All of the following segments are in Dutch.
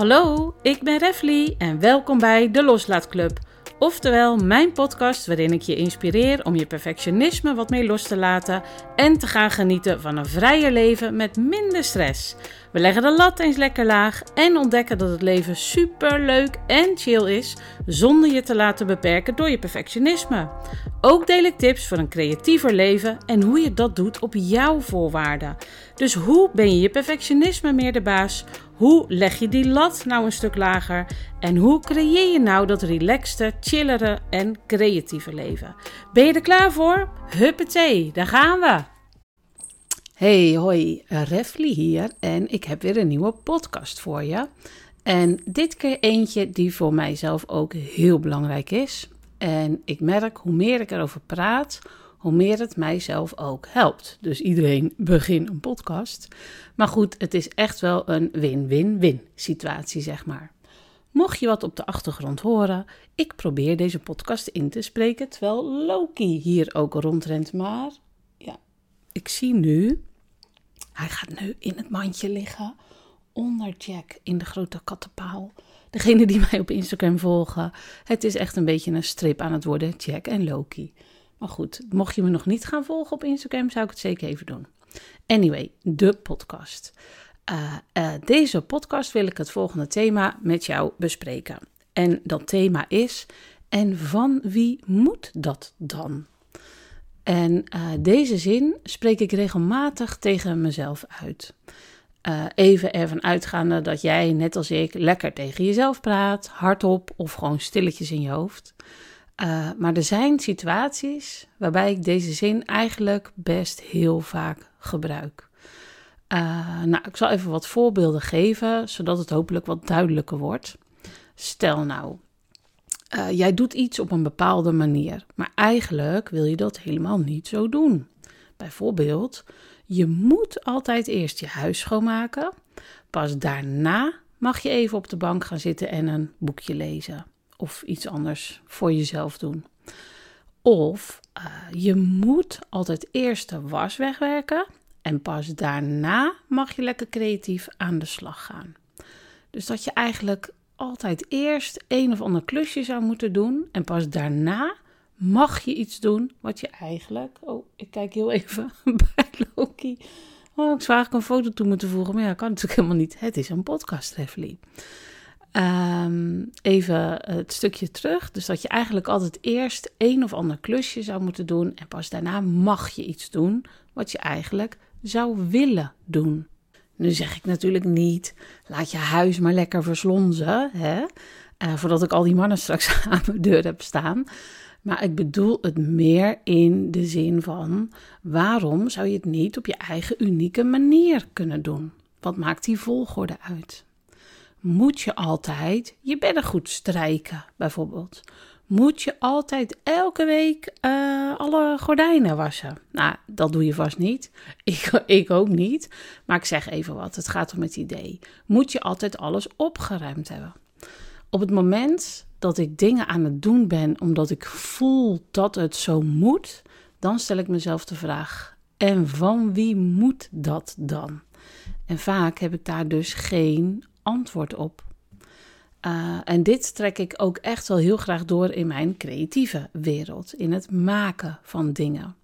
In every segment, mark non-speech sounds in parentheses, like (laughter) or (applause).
Hallo, ik ben Refly en welkom bij de Loslaatclub. Oftewel mijn podcast waarin ik je inspireer om je perfectionisme wat meer los te laten en te gaan genieten van een vrijer leven met minder stress. We leggen de lat eens lekker laag en ontdekken dat het leven super leuk en chill is zonder je te laten beperken door je perfectionisme. Ook deel ik tips voor een creatiever leven en hoe je dat doet op jouw voorwaarden. Dus hoe ben je je perfectionisme meer de baas? Hoe leg je die lat nou een stuk lager? En hoe creëer je nou dat relaxte, chillere en creatieve leven? Ben je er klaar voor? Huppatee, daar gaan we! Hey, hoi, Refly hier en ik heb weer een nieuwe podcast voor je. En dit keer eentje die voor mijzelf ook heel belangrijk is. En ik merk hoe meer ik erover praat, hoe meer het mijzelf ook helpt. Dus iedereen begin een podcast. Maar goed, het is echt wel een win-win-win situatie, zeg maar. Mocht je wat op de achtergrond horen, ik probeer deze podcast in te spreken terwijl Loki hier ook rondrent. Maar ja, ik zie nu, hij gaat nu in het mandje liggen onder Jack in de grote kattenpaal. Degene die mij op Instagram volgen, het is echt een beetje een strip aan het worden, Jack en Loki. Maar goed, mocht je me nog niet gaan volgen op Instagram, zou ik het zeker even doen. Anyway, de podcast. Uh, uh, deze podcast wil ik het volgende thema met jou bespreken. En dat thema is: en van wie moet dat dan? En uh, deze zin spreek ik regelmatig tegen mezelf uit. even ervan uitgaande dat jij, net als ik, lekker tegen jezelf praat, hardop of gewoon stilletjes in je hoofd. Uh, maar er zijn situaties waarbij ik deze zin eigenlijk best heel vaak gebruik. Uh, nou, ik zal even wat voorbeelden geven, zodat het hopelijk wat duidelijker wordt. Stel nou, uh, jij doet iets op een bepaalde manier, maar eigenlijk wil je dat helemaal niet zo doen. Bijvoorbeeld, je moet altijd eerst je huis schoonmaken, pas daarna mag je even op de bank gaan zitten en een boekje lezen of iets anders voor jezelf doen. Of uh, je moet altijd eerst de was wegwerken en pas daarna mag je lekker creatief aan de slag gaan. Dus dat je eigenlijk altijd eerst een of ander klusje zou moeten doen en pas daarna mag je iets doen wat je eigenlijk. Oh, ik kijk heel even (laughs) bij Loki. Oh, ik zou eigenlijk een foto toe moeten voegen, maar ja, kan natuurlijk helemaal niet. Het is een podcast, Refly. Um, even het stukje terug. Dus dat je eigenlijk altijd eerst een of ander klusje zou moeten doen. En pas daarna mag je iets doen wat je eigenlijk zou willen doen. Nu zeg ik natuurlijk niet, laat je huis maar lekker verslonzen. Hè? Uh, voordat ik al die mannen straks (laughs) aan mijn deur heb staan. Maar ik bedoel het meer in de zin van: waarom zou je het niet op je eigen unieke manier kunnen doen? Wat maakt die volgorde uit? Moet je altijd je bedden goed strijken, bijvoorbeeld? Moet je altijd elke week uh, alle gordijnen wassen? Nou, dat doe je vast niet. (laughs) Ik, ik ook niet. Maar ik zeg even wat. Het gaat om het idee. Moet je altijd alles opgeruimd hebben? Op het moment dat ik dingen aan het doen ben omdat ik voel dat het zo moet, dan stel ik mezelf de vraag: en van wie moet dat dan? En vaak heb ik daar dus geen antwoord op. Uh, en dit trek ik ook echt wel heel graag door in mijn creatieve wereld, in het maken van dingen.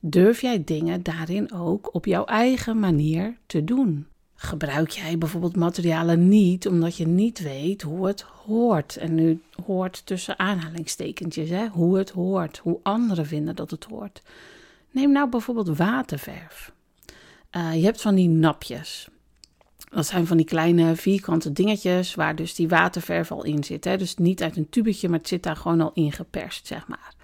Durf jij dingen daarin ook op jouw eigen manier te doen? Gebruik jij bijvoorbeeld materialen niet omdat je niet weet hoe het hoort? En nu hoort tussen aanhalingstekentjes, hè? hoe het hoort, hoe anderen vinden dat het hoort. Neem nou bijvoorbeeld waterverf. Uh, je hebt van die napjes. Dat zijn van die kleine vierkante dingetjes waar dus die waterverf al in zit. Hè? Dus niet uit een tubetje, maar het zit daar gewoon al in geperst, zeg maar.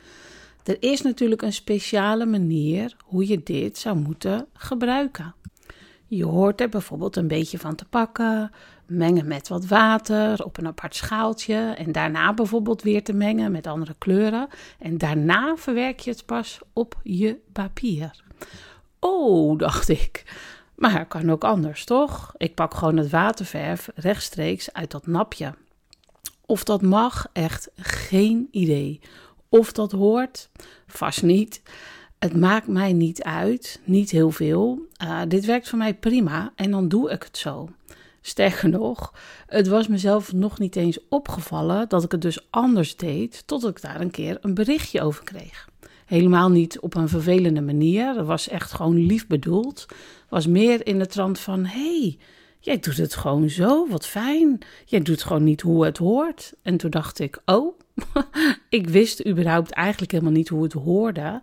Er is natuurlijk een speciale manier hoe je dit zou moeten gebruiken. Je hoort er bijvoorbeeld een beetje van te pakken, mengen met wat water op een apart schaaltje en daarna bijvoorbeeld weer te mengen met andere kleuren en daarna verwerk je het pas op je papier. Oh, dacht ik. Maar kan ook anders, toch? Ik pak gewoon het waterverf rechtstreeks uit dat napje. Of dat mag, echt geen idee. Of dat hoort, vast niet. Het maakt mij niet uit, niet heel veel. Uh, dit werkt voor mij prima en dan doe ik het zo. Sterker nog, het was mezelf nog niet eens opgevallen dat ik het dus anders deed, tot ik daar een keer een berichtje over kreeg. Helemaal niet op een vervelende manier, dat was echt gewoon lief bedoeld. Was meer in de trant van: hey, jij doet het gewoon zo, wat fijn. Jij doet gewoon niet hoe het hoort. En toen dacht ik: oh, (laughs) ik wist überhaupt eigenlijk helemaal niet hoe het hoorde.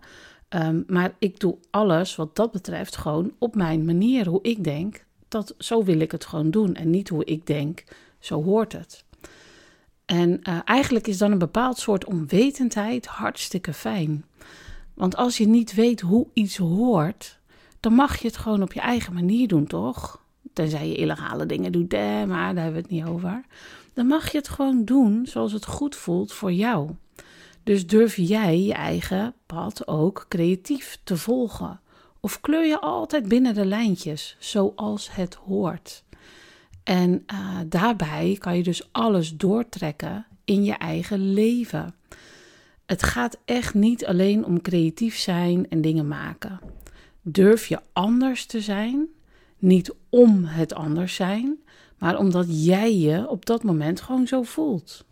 Ehm, maar ik doe alles wat dat betreft gewoon op mijn manier, hoe ik denk. Dat, zo wil ik het gewoon doen en niet hoe ik denk, zo hoort het. En uh, eigenlijk is dan een bepaald soort onwetendheid hartstikke fijn. Want als je niet weet hoe iets hoort, dan mag je het gewoon op je eigen manier doen, toch? Tenzij je illegale dingen doet, maar daar hebben we het niet over. Dan mag je het gewoon doen zoals het goed voelt voor jou. Dus durf jij je eigen pad ook creatief te volgen? Of kleur je altijd binnen de lijntjes, zoals het hoort? En uh, daarbij kan je dus alles doortrekken in je eigen leven. Het gaat echt niet alleen om creatief zijn en dingen maken. Durf je anders te zijn, niet om het anders zijn, maar omdat jij je op dat moment gewoon zo voelt.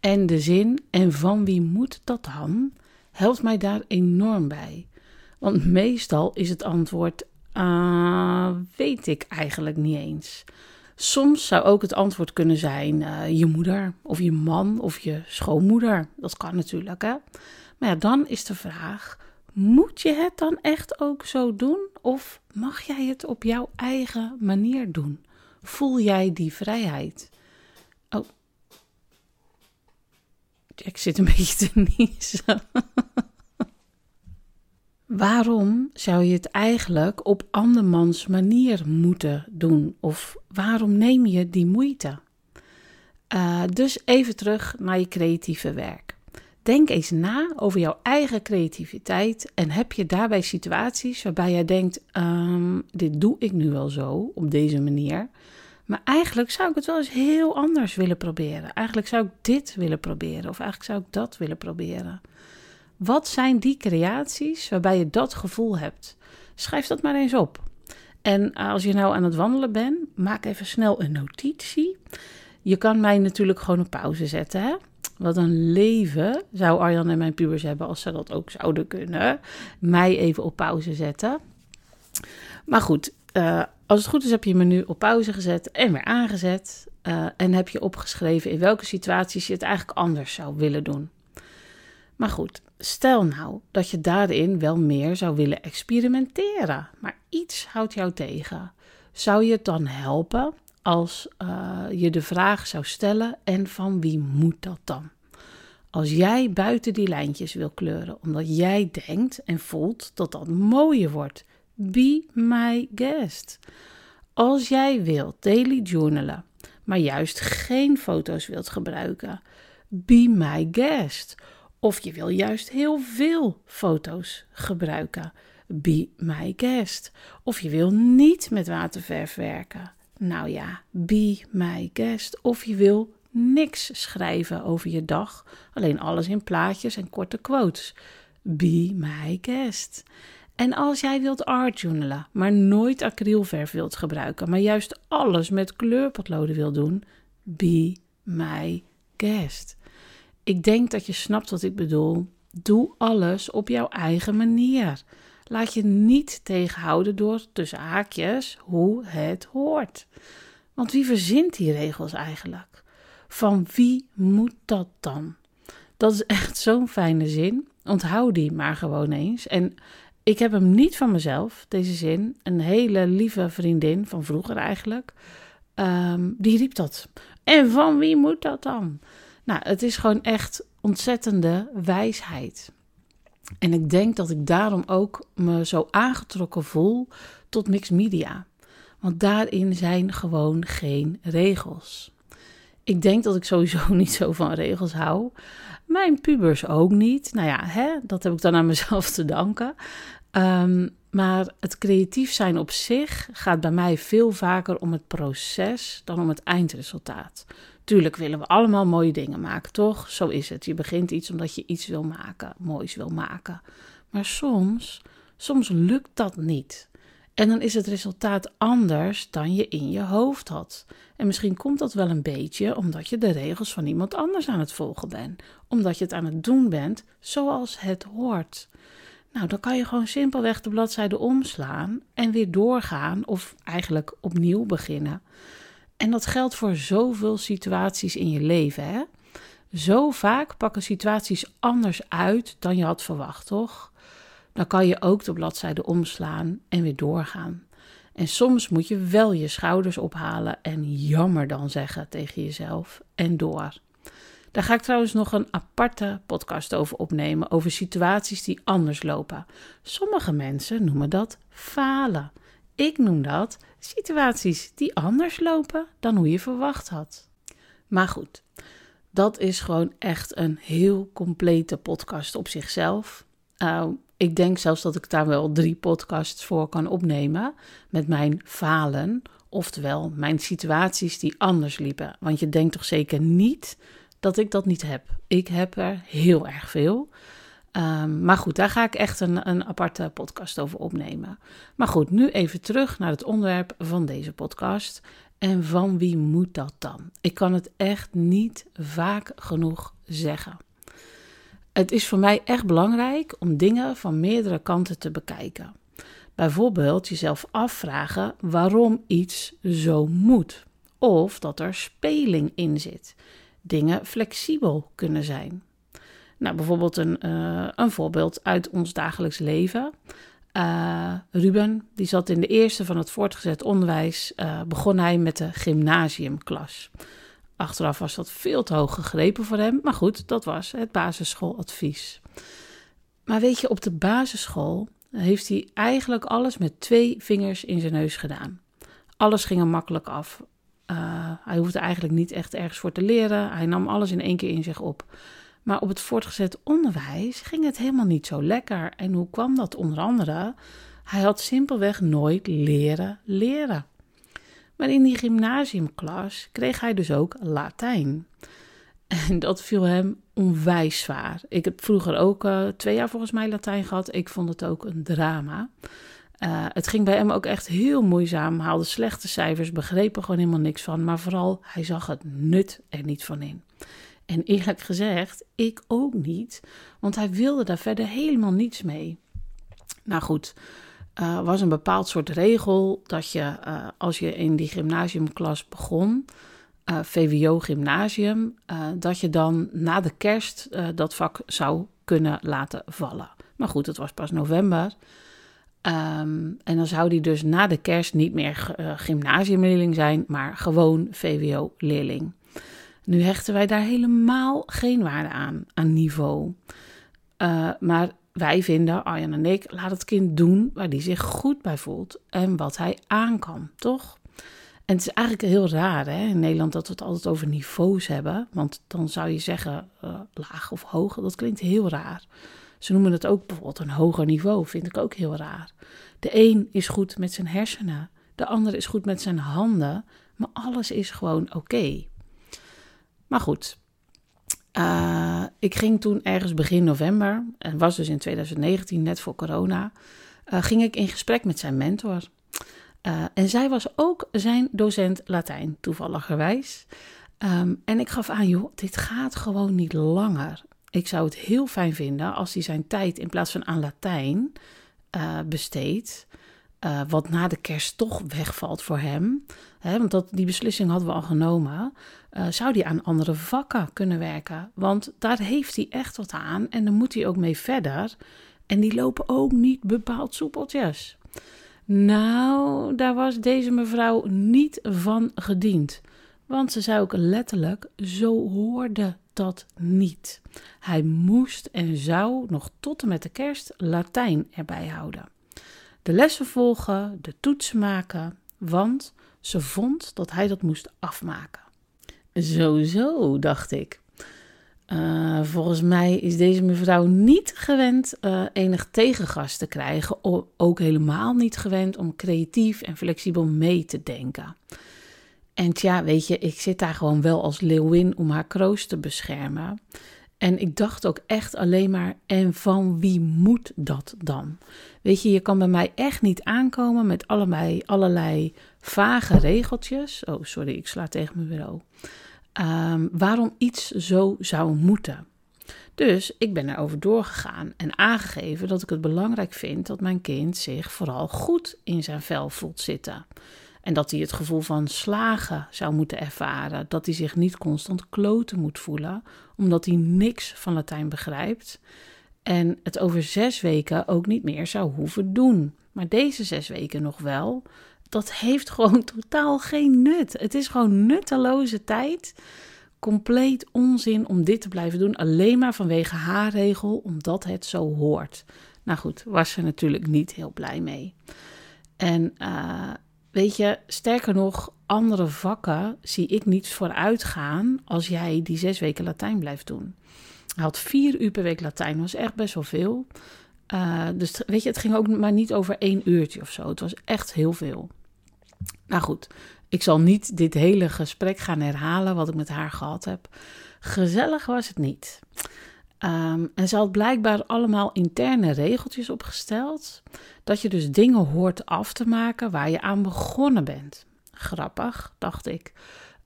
En de zin, en van wie moet dat dan, helpt mij daar enorm bij. Want meestal is het antwoord, uh, weet ik eigenlijk niet eens. Soms zou ook het antwoord kunnen zijn uh, je moeder of je man of je schoonmoeder. Dat kan natuurlijk, hè. Maar ja, dan is de vraag, moet je het dan echt ook zo doen? Of mag jij het op jouw eigen manier doen? Voel jij die vrijheid? Oh, ik zit een (laughs) beetje te niezen. Waarom zou je het eigenlijk op andermans manier moeten doen? Of waarom neem je die moeite? Uh, dus even terug naar je creatieve werk. Denk eens na over jouw eigen creativiteit en heb je daarbij situaties waarbij jij denkt: um, dit doe ik nu wel zo op deze manier, maar eigenlijk zou ik het wel eens heel anders willen proberen. Eigenlijk zou ik dit willen proberen of eigenlijk zou ik dat willen proberen. Wat zijn die creaties waarbij je dat gevoel hebt? Schrijf dat maar eens op. En als je nou aan het wandelen bent, maak even snel een notitie. Je kan mij natuurlijk gewoon op pauze zetten. Hè? Wat een leven zou Arjan en mijn pubers hebben als ze dat ook zouden kunnen. Mij even op pauze zetten. Maar goed, uh, als het goed is heb je me nu op pauze gezet en weer aangezet. Uh, en heb je opgeschreven in welke situaties je het eigenlijk anders zou willen doen. Maar goed, stel nou dat je daarin wel meer zou willen experimenteren, maar iets houdt jou tegen. Zou je het dan helpen als uh, je de vraag zou stellen: en van wie moet dat dan? Als jij buiten die lijntjes wil kleuren, omdat jij denkt en voelt dat dat mooier wordt, be my guest. Als jij wilt daily journalen, maar juist geen foto's wilt gebruiken, be my guest. Of je wil juist heel veel foto's gebruiken. Be my guest. Of je wil niet met waterverf werken. Nou ja, be my guest. Of je wil niks schrijven over je dag, alleen alles in plaatjes en korte quotes. Be my guest. En als jij wilt art journalen, maar nooit acrylverf wilt gebruiken, maar juist alles met kleurpotloden wil doen, be my guest. Ik denk dat je snapt wat ik bedoel. Doe alles op jouw eigen manier. Laat je niet tegenhouden door tussen haakjes hoe het hoort. Want wie verzint die regels eigenlijk? Van wie moet dat dan? Dat is echt zo'n fijne zin. Onthoud die maar gewoon eens. En ik heb hem niet van mezelf, deze zin. Een hele lieve vriendin van vroeger eigenlijk. Um, die riep dat. En van wie moet dat dan? Nou, het is gewoon echt ontzettende wijsheid. En ik denk dat ik daarom ook me zo aangetrokken voel tot mixed media. Want daarin zijn gewoon geen regels. Ik denk dat ik sowieso (laughs) niet zo van regels hou. Mijn pubers ook niet. Nou ja, hè, dat heb ik dan aan mezelf te danken. Um, maar het creatief zijn op zich gaat bij mij veel vaker om het proces dan om het eindresultaat. Tuurlijk willen we allemaal mooie dingen maken, toch? Zo is het. Je begint iets omdat je iets wil maken, moois wil maken. Maar soms, soms lukt dat niet. En dan is het resultaat anders dan je in je hoofd had. En misschien komt dat wel een beetje omdat je de regels van iemand anders aan het volgen bent. Omdat je het aan het doen bent zoals het hoort. Nou, dan kan je gewoon simpelweg de bladzijde omslaan en weer doorgaan of eigenlijk opnieuw beginnen. En dat geldt voor zoveel situaties in je leven. Hè? Zo vaak pakken situaties anders uit dan je had verwacht, toch? Dan kan je ook de bladzijde omslaan en weer doorgaan. En soms moet je wel je schouders ophalen en jammer dan zeggen tegen jezelf en door. Daar ga ik trouwens nog een aparte podcast over opnemen, over situaties die anders lopen. Sommige mensen noemen dat falen. Ik noem dat situaties die anders lopen dan hoe je verwacht had. Maar goed, dat is gewoon echt een heel complete podcast op zichzelf. Uh, ik denk zelfs dat ik daar wel drie podcasts voor kan opnemen met mijn falen, oftewel mijn situaties die anders liepen. Want je denkt toch zeker niet dat ik dat niet heb. Ik heb er heel erg veel. Um, maar goed, daar ga ik echt een, een aparte podcast over opnemen. Maar goed, nu even terug naar het onderwerp van deze podcast. En van wie moet dat dan? Ik kan het echt niet vaak genoeg zeggen. Het is voor mij echt belangrijk om dingen van meerdere kanten te bekijken. Bijvoorbeeld jezelf afvragen waarom iets zo moet. Of dat er speling in zit. Dingen flexibel kunnen zijn. Nou, bijvoorbeeld een, uh, een voorbeeld uit ons dagelijks leven. Uh, Ruben, die zat in de eerste van het voortgezet onderwijs, uh, begon hij met de gymnasiumklas. Achteraf was dat veel te hoog gegrepen voor hem, maar goed, dat was het basisschooladvies. Maar weet je, op de basisschool heeft hij eigenlijk alles met twee vingers in zijn neus gedaan. Alles ging hem makkelijk af. Uh, hij hoefde eigenlijk niet echt ergens voor te leren. Hij nam alles in één keer in zich op. Maar op het voortgezet onderwijs ging het helemaal niet zo lekker. En hoe kwam dat? Onder andere, hij had simpelweg nooit leren leren. Maar in die gymnasiumklas kreeg hij dus ook Latijn. En dat viel hem onwijs zwaar. Ik heb vroeger ook uh, twee jaar volgens mij Latijn gehad. Ik vond het ook een drama. Uh, het ging bij hem ook echt heel moeizaam. Haalde slechte cijfers, begreep er gewoon helemaal niks van. Maar vooral, hij zag het nut er niet van in. En eerlijk gezegd, ik ook niet, want hij wilde daar verder helemaal niets mee. Nou goed, uh, was een bepaald soort regel dat je uh, als je in die gymnasiumklas begon, uh, VWO gymnasium, dat je dan na de kerst dat vak zou kunnen laten vallen. Maar goed, het was pas november. Um, en dan zou die dus na de kerst niet meer gymnasiumleerling zijn, maar gewoon VWO-leerling. Nu hechten wij daar helemaal geen waarde aan, aan niveau. Uh, maar wij vinden, Arjan en ik, laat het kind doen waar hij zich goed bij voelt en wat hij aan kan, toch? En het is eigenlijk heel raar hè, in Nederland dat we het altijd over niveaus hebben. Want dan zou je zeggen uh, laag of hoog, dat klinkt heel raar. Ze noemen het ook bijvoorbeeld een hoger niveau, vind ik ook heel raar. De een is goed met zijn hersenen, de ander is goed met zijn handen, maar alles is gewoon oké. Maar goed, uh, ik ging toen ergens begin november, en was dus in 2019, net voor corona, uh, ging ik in gesprek met zijn mentor. Uh, en zij was ook zijn docent Latijn, toevalligerwijs. Um, en ik gaf aan, joh, dit gaat gewoon niet langer. Ik zou het heel fijn vinden als hij zijn tijd in plaats van aan Latijn besteedt, wat na de kerst toch wegvalt voor hem, hè, want dat, die beslissing hadden we al genomen, uh, zou die aan andere vakken kunnen werken. Want daar heeft hij echt wat aan en dan moet hij ook mee verder. En die lopen ook niet bepaald soepeltjes. Nou, daar was deze mevrouw niet van gediend. Want ze zei ook letterlijk: zo hoorde dat niet. Hij moest en zou nog tot en met de kerst Latijn erbij houden. De lessen volgen, de toetsen maken, want ze vond dat hij dat moest afmaken. Zo, zo, dacht ik. Uh, volgens mij is deze mevrouw niet gewend uh, enig tegengas te krijgen. Ook helemaal niet gewend om creatief en flexibel mee te denken. En tja, weet je, ik zit daar gewoon wel als leeuwin om haar kroost te beschermen. En ik dacht ook echt alleen maar, en van wie moet dat dan? Weet je, je kan bij mij echt niet aankomen met allerlei, allerlei vage regeltjes. Oh, sorry, ik sla tegen mijn bureau. Um, waarom iets zo zou moeten. Dus ik ben erover doorgegaan en aangegeven dat ik het belangrijk vind dat mijn kind zich vooral goed in zijn vel voelt zitten. En dat hij het gevoel van slagen zou moeten ervaren. Dat hij zich niet constant kloten moet voelen, omdat hij niks van Latijn begrijpt. En het over zes weken ook niet meer zou hoeven doen. Maar deze zes weken nog wel. Dat heeft (laughs) gewoon totaal geen nut. Het is gewoon nutteloze tijd. Compleet onzin om dit te blijven doen. Alleen maar vanwege haar regel, omdat het zo hoort. Nou goed, was ze natuurlijk niet heel blij mee. En uh, Weet je, sterker nog, andere vakken zie ik niet vooruit gaan als jij die zes weken Latijn blijft doen. Hij had vier uur per week Latijn, was echt best wel veel. Uh, dus weet je, het ging ook maar niet over één uurtje of zo. Het was echt heel veel. Nou goed, ik zal niet dit hele gesprek gaan herhalen wat ik met haar gehad heb. Gezellig was het niet. Um, en ze had blijkbaar allemaal interne regeltjes opgesteld. Dat je dus dingen hoort af te maken waar je aan begonnen bent. Grappig, dacht ik.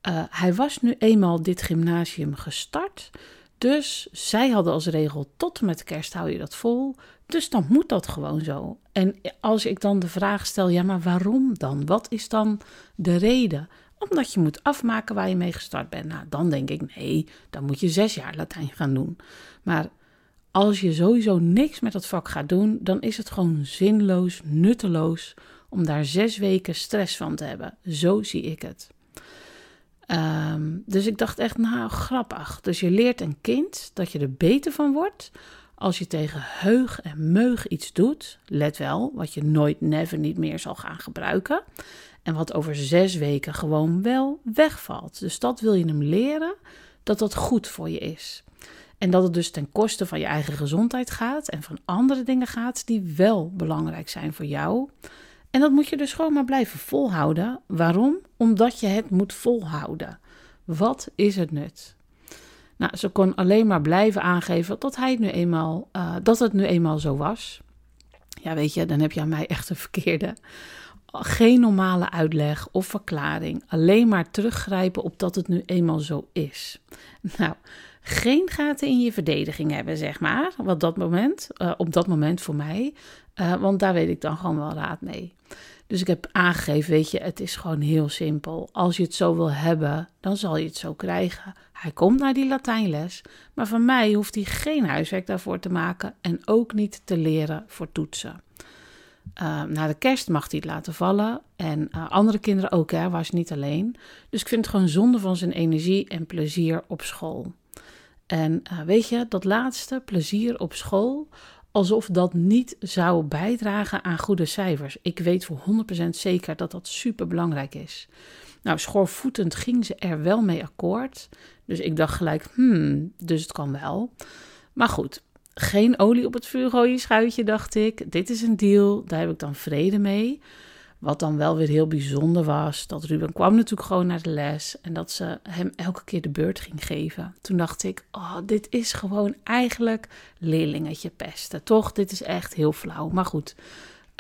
Uh, hij was nu eenmaal dit gymnasium gestart. Dus zij hadden als regel tot en met kerst hou je dat vol. Dus dan moet dat gewoon zo. En als ik dan de vraag stel, ja, maar waarom dan? Wat is dan de reden? Omdat je moet afmaken waar je mee gestart bent. Nou, dan denk ik, nee, dan moet je zes jaar Latijn gaan doen. Maar als je sowieso niks met dat vak gaat doen, dan is het gewoon zinloos, nutteloos om daar zes weken stress van te hebben. Zo zie ik het. Um, dus ik dacht echt, nou grappig. Dus je leert een kind dat je er beter van wordt als je tegen heug en meug iets doet. Let wel, wat je nooit, never niet meer zal gaan gebruiken. En wat over zes weken gewoon wel wegvalt. Dus dat wil je hem leren dat dat goed voor je is. En dat het dus ten koste van je eigen gezondheid gaat en van andere dingen gaat die wel belangrijk zijn voor jou. En dat moet je dus gewoon maar blijven volhouden. Waarom? Omdat je het moet volhouden. Wat is het nut? Nou, ze kon alleen maar blijven aangeven dat, hij het nu eenmaal, uh, dat het nu eenmaal zo was. Ja, weet je, dan heb je aan mij echt een verkeerde. Geen normale uitleg of verklaring. Alleen maar teruggrijpen op dat het nu eenmaal zo is. (laughs) Nou, geen gaten in je verdediging hebben, zeg maar. Wat dat moment, uh, op dat moment voor mij. Uh, want daar weet ik dan gewoon wel raad mee. Dus ik heb aangegeven, weet je, het is gewoon heel simpel. Als je het zo wil hebben, dan zal je het zo krijgen. Hij komt naar die Latijnles, maar van mij hoeft hij geen huiswerk daarvoor te maken en ook niet te leren voor toetsen. Uh, na de kerst mag hij het laten vallen. En uh, andere kinderen ook, hè, was niet alleen. Dus ik vind het gewoon zonde van zijn energie en plezier op school. En uh, weet je, dat laatste, plezier op school, alsof dat niet zou bijdragen aan goede cijfers. Ik weet voor 100% zeker dat dat super belangrijk is. Nou, schoorvoetend ging ze er wel mee akkoord. Dus ik dacht gelijk, hmm, dus het kan wel. Maar goed, geen olie op het vuur gooien, schuitje, dacht ik. Dit is een deal, daar heb ik dan vrede mee. Wat dan wel weer heel bijzonder was, dat Ruben kwam natuurlijk gewoon naar de les en dat ze hem elke keer de beurt ging geven. Toen dacht ik, oh, dit is gewoon eigenlijk leerlingetje pesten. Toch, dit is echt heel flauw. Maar goed,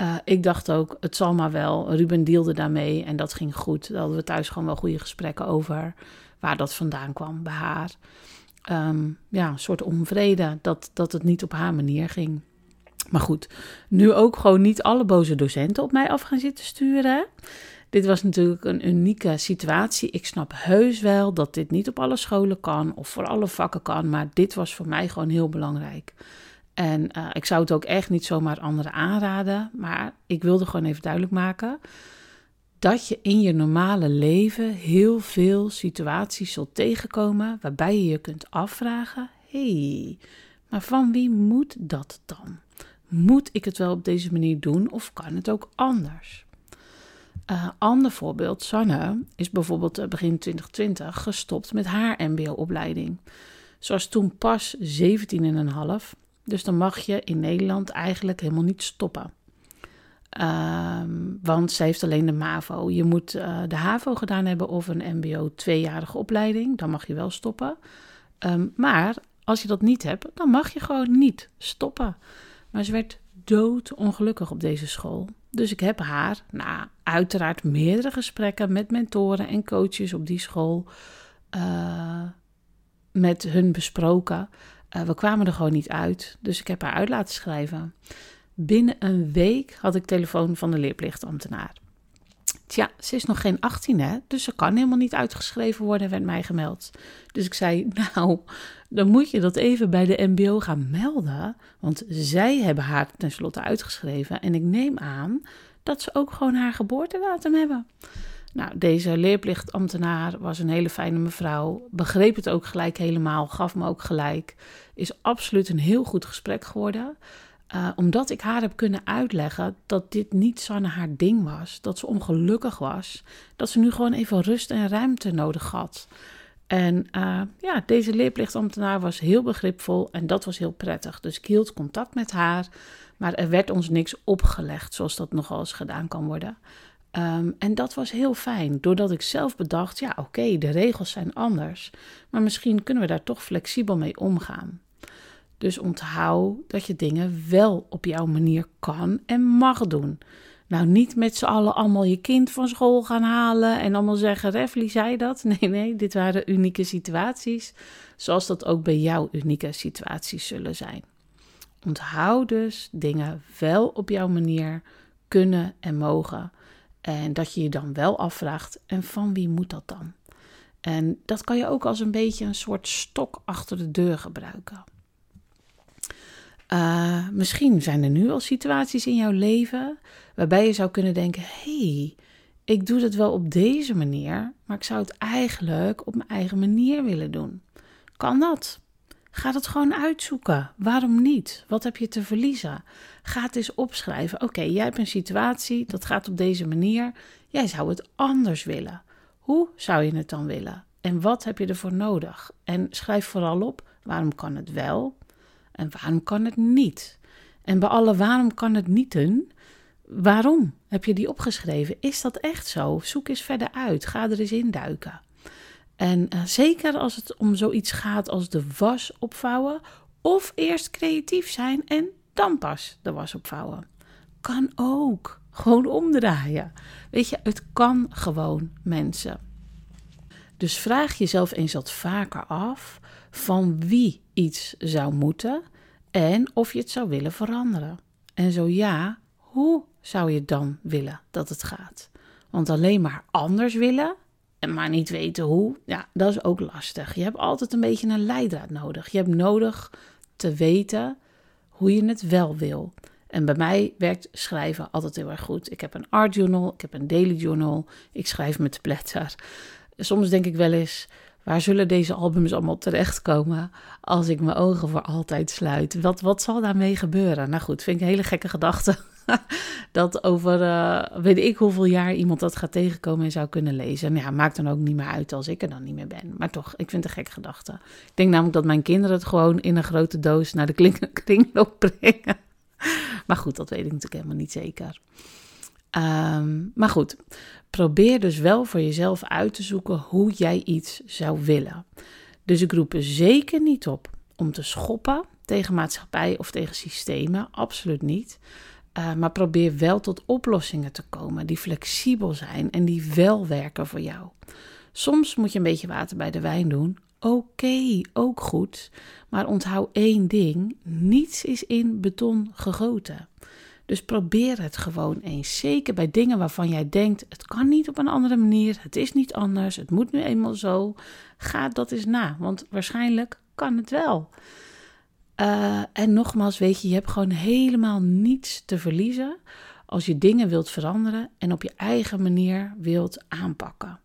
uh, ik dacht ook, het zal maar wel. Ruben deelde daarmee en dat ging goed. Daar hadden we thuis gewoon wel goede gesprekken over waar dat vandaan kwam bij haar. Um, ja, een soort onvrede dat, dat het niet op haar manier ging. Maar goed, nu ook gewoon niet alle boze docenten op mij af gaan zitten sturen. Dit was natuurlijk een unieke situatie. Ik snap heus wel dat dit niet op alle scholen kan of voor alle vakken kan, maar dit was voor mij gewoon heel belangrijk. En uh, ik zou het ook echt niet zomaar anderen aanraden, maar ik wilde gewoon even duidelijk maken dat je in je normale leven heel veel situaties zult tegenkomen waarbij je je kunt afvragen: hey, maar van wie moet dat dan? Moet ik het wel op deze manier doen of kan het ook anders? Uh, ander voorbeeld, Sanne is bijvoorbeeld eh, begin 2020 gestopt met haar MBO-opleiding. Ze was toen pas 17,5, dus dan mag je in Nederland eigenlijk helemaal niet stoppen. Um, want ze heeft alleen de MAVO. Je moet uh, de HAVO gedaan hebben of een MBO tweejarige opleiding. Dan mag je wel stoppen. Um, maar Als je dat niet hebt, dan mag je gewoon niet stoppen. Maar ze werd doodongelukkig op deze school. Dus ik heb haar, na uiteraard meerdere gesprekken met mentoren en coaches op die school, uh, met hun besproken. Uh, we kwamen er gewoon niet uit, dus ik heb haar uit laten schrijven. Binnen een week had ik telefoon van de leerplichtambtenaar. Tja, ze is nog geen 18 hè, dus ze kan helemaal niet uitgeschreven worden, werd mij gemeld. Dus ik zei, (laughs) nou, dan moet je dat even bij de mbo gaan melden, want zij hebben haar tenslotte uitgeschreven en ik neem aan dat ze ook gewoon haar geboortedatum hebben. Nou, deze leerplichtambtenaar was een hele fijne mevrouw, begreep het ook gelijk helemaal, gaf me ook gelijk. Is absoluut een heel goed gesprek geworden. Uh, omdat ik haar heb kunnen uitleggen dat dit niet Sanne haar ding was. Dat ze ongelukkig was. Dat ze nu gewoon even rust en ruimte nodig had. En uh, ja, deze leerplichtambtenaar was heel begripvol en dat was heel prettig. Dus ik hield contact met haar, maar er werd ons niks opgelegd, zoals dat nogal eens gedaan kan worden. Um, en dat was heel fijn, doordat ik zelf bedacht: ja, oké, de regels zijn anders, maar misschien kunnen we daar toch flexibel mee omgaan. Dus onthoud dat je dingen wel op jouw manier kan en mag doen. Nou, niet met z'n allen allemaal je kind van school gaan halen en allemaal zeggen: Refli zei dat. (laughs) Nee, nee, dit waren unieke situaties, zoals dat ook bij jou unieke situaties zullen zijn. Onthoud dus dingen wel op jouw manier kunnen en mogen. En dat je je dan wel afvraagt: en van wie moet dat dan? En dat kan je ook als een beetje een soort stok achter de deur gebruiken. Uh, misschien zijn er nu al situaties in jouw leven waarbij je zou kunnen denken: hey, ik doe het wel op deze manier, maar ik zou het eigenlijk op mijn eigen manier willen doen. Kan dat? Ga het gewoon uitzoeken. Waarom niet? Wat heb je te verliezen? Ga het eens opschrijven. Oké, jij hebt een situatie, dat gaat op deze manier. Jij zou het anders willen. Hoe zou je het dan willen? En wat heb je ervoor nodig? En schrijf vooral op waarom kan het wel en waarom kan het niet? En bij alle waarom kan het nieten, waarom heb je die opgeschreven? Is dat echt zo? Zoek eens verder uit. Ga er eens in duiken. En uh, zeker als het om zoiets gaat als de was opvouwen, of eerst creatief zijn en dan pas de was opvouwen. Kan ook. Gewoon omdraaien. Weet je, het kan gewoon, mensen. Dus vraag jezelf eens wat vaker af van wie iets zou moeten en of je het zou willen veranderen. En zo ja, hoe zou je dan willen dat het gaat? Want alleen maar anders willen en maar niet weten hoe, ja, dat is ook lastig. Je hebt altijd een beetje een leidraad nodig. Je hebt nodig te weten hoe je het wel wil. En bij mij werkt schrijven altijd heel erg goed. Ik heb een art journal, ik heb een daily journal, ik schrijf met de pletter. Soms denk ik wel eens, Waar zullen deze albums allemaal terechtkomen als ik mijn ogen voor altijd sluit? Wat, wat zal daarmee gebeuren? Nou goed, vind ik een hele gekke gedachte. (laughs) dat over uh, weet ik hoeveel jaar iemand dat gaat tegenkomen en zou kunnen lezen. Nou ja, maakt dan ook niet meer uit als ik er dan niet meer ben. Maar toch, ik vind het een gekke gedachte. Ik denk namelijk dat mijn kinderen het gewoon in een grote doos naar de (laughs) kringloop brengen. maar goed, dat weet ik natuurlijk helemaal niet zeker. Um, maar goed, probeer dus wel voor jezelf uit te zoeken hoe jij iets zou willen. Dus ik roep er zeker niet op om te schoppen tegen maatschappij of tegen systemen, absoluut niet. Uh, maar probeer wel tot oplossingen te komen die flexibel zijn en die wel werken voor jou. Soms moet je een beetje water bij de wijn doen. Oké, ook goed. Maar onthoud één ding: niets is in beton gegoten. Dus probeer het gewoon eens. Zeker bij dingen waarvan jij denkt: het kan niet op een andere manier, het is niet anders, het moet nu eenmaal zo. Ga dat eens na, want waarschijnlijk kan het wel. Uh, en nogmaals, weet je, je hebt gewoon helemaal niets te verliezen als je dingen wilt veranderen en op je eigen manier wilt aanpakken.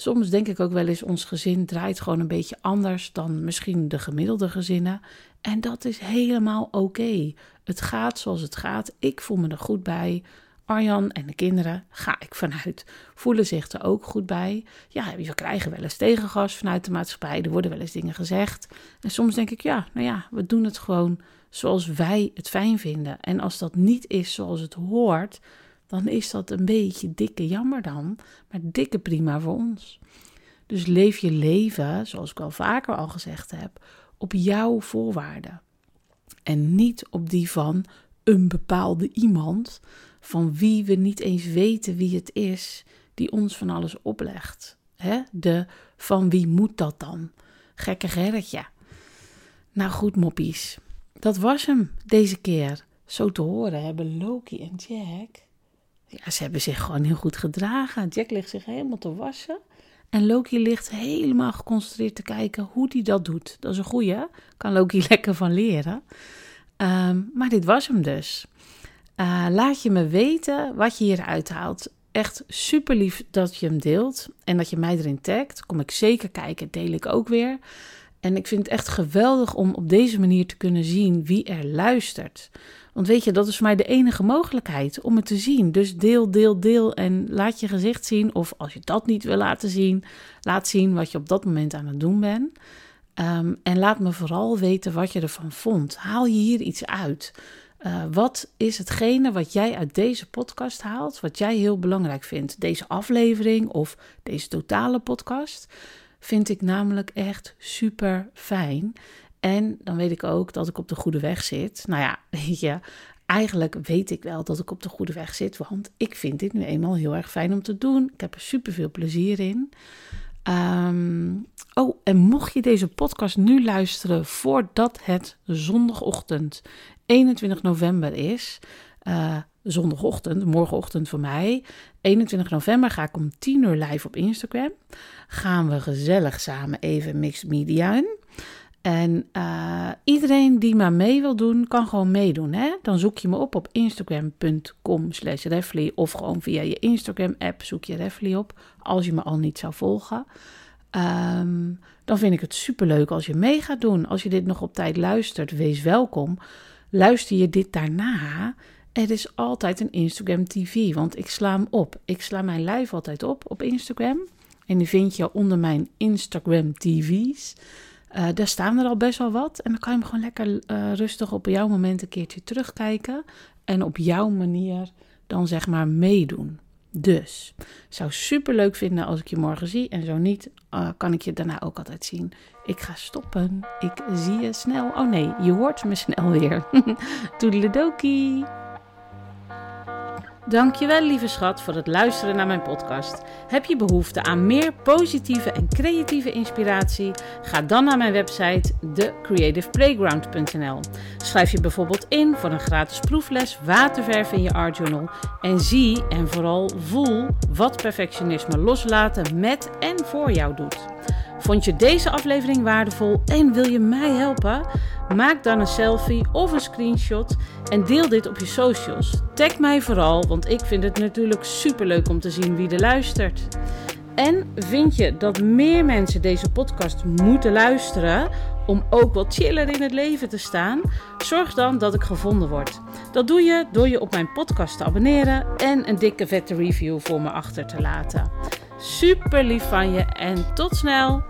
Soms denk ik ook wel eens, ons gezin draait gewoon een beetje anders dan misschien de gemiddelde gezinnen. En dat is helemaal oké. Het gaat zoals het gaat. Ik voel me er goed bij. Arjan en de kinderen, ga ik vanuit, voelen zich er ook goed bij. Ja, we krijgen wel eens tegengas vanuit de maatschappij. Er worden wel eens dingen gezegd. En soms denk ik, ja, nou ja, we doen het gewoon zoals wij het fijn vinden. En als dat niet is zoals het hoort, dan is dat een beetje dikke jammer dan. Maar dikke prima voor ons. Dus leef je leven, zoals ik al vaker al gezegd heb, op jouw voorwaarden. En niet op die van een bepaalde iemand, van wie we niet eens weten wie het is, die ons van alles oplegt. Hè? De van wie moet dat dan? Gekke Gerritje. Nou goed, moppies. Dat was hem deze keer. Zo te horen hebben Loki en Jack. Ja, ze hebben zich gewoon heel goed gedragen. Jack ligt zich helemaal te wassen. En Loki ligt helemaal geconcentreerd te kijken hoe hij dat doet. Dat is een goeie. Kan Loki (laughs) lekker van leren. Ehm, maar dit was hem dus. Uh, laat je me weten wat je hieruit haalt. Echt super lief dat je hem deelt en dat je mij erin tagt. Kom ik zeker kijken, deel ik ook weer. En ik vind het echt geweldig om op deze manier te kunnen zien wie er luistert. Want weet je, dat is voor mij de enige mogelijkheid om het te zien. Dus deel, deel, deel en laat je gezicht zien. Of als je dat niet wil laten zien, laat zien wat je op dat moment aan het doen bent. Um, en laat me vooral weten wat je ervan vond. Haal je hier iets uit? Uh, wat is hetgene wat jij uit deze podcast haalt, wat jij heel belangrijk vindt? Deze aflevering of deze totale podcast vind ik namelijk echt super fijn. En dan weet ik ook dat ik op de goede weg zit. Nou ja, (laughs) weet je, eigenlijk weet ik wel dat ik op de goede weg zit, want ik vind dit nu eenmaal heel erg fijn om te doen. Ik heb er super veel plezier in. Um, oh, en mocht je deze podcast nu luisteren voordat het zondagochtend 21 november is, uh, zondagochtend, morgenochtend voor mij, 21 november ga ik om 10 uur live op Instagram. Gaan we gezellig samen even mixed media in. En uh, iedereen die maar mee wil doen, kan gewoon meedoen. Hè? Dan zoek je me op op instagram.com slash refly of gewoon via je Instagram app zoek je refly op, als je me al niet zou volgen. Um, dan vind ik het superleuk als je mee gaat doen. Als je dit nog op tijd luistert, wees welkom. Luister je dit daarna, er is altijd een Instagram TV, want ik sla hem op. Ik sla mijn live altijd op op Instagram. En die vind je onder mijn Instagram TV's. Uh, daar staan er al best wel wat. En dan kan je hem gewoon lekker uh, rustig op jouw moment een keertje terugkijken. En op jouw manier dan zeg maar meedoen. Dus, zou super leuk vinden als ik je morgen zie. En zo niet, uh, kan ik je daarna ook altijd zien. Ik ga stoppen. Ik zie je snel. Oh nee, je hoort me snel weer. (laughs) Toedeledokie. Dankjewel lieve schat voor het luisteren naar mijn podcast. Heb je behoefte aan meer positieve en creatieve inspiratie? Ga dan naar mijn website thecreativeplayground.nl. Schrijf je bijvoorbeeld in voor een gratis proefles waterverf in je art journal en zie en vooral voel wat perfectionisme loslaten met en voor jou doet. Vond je deze aflevering waardevol en wil je mij helpen? Maak dan een selfie of een screenshot en deel dit op je socials. Tag mij vooral, want ik vind het natuurlijk superleuk om te zien wie er luistert. En vind je dat meer mensen deze podcast moeten luisteren om ook wat chiller in het leven te staan? Zorg dan dat ik gevonden word. Dat doe je door je op mijn podcast te abonneren en een dikke vette review voor me achter te laten. Super lief van je en tot snel!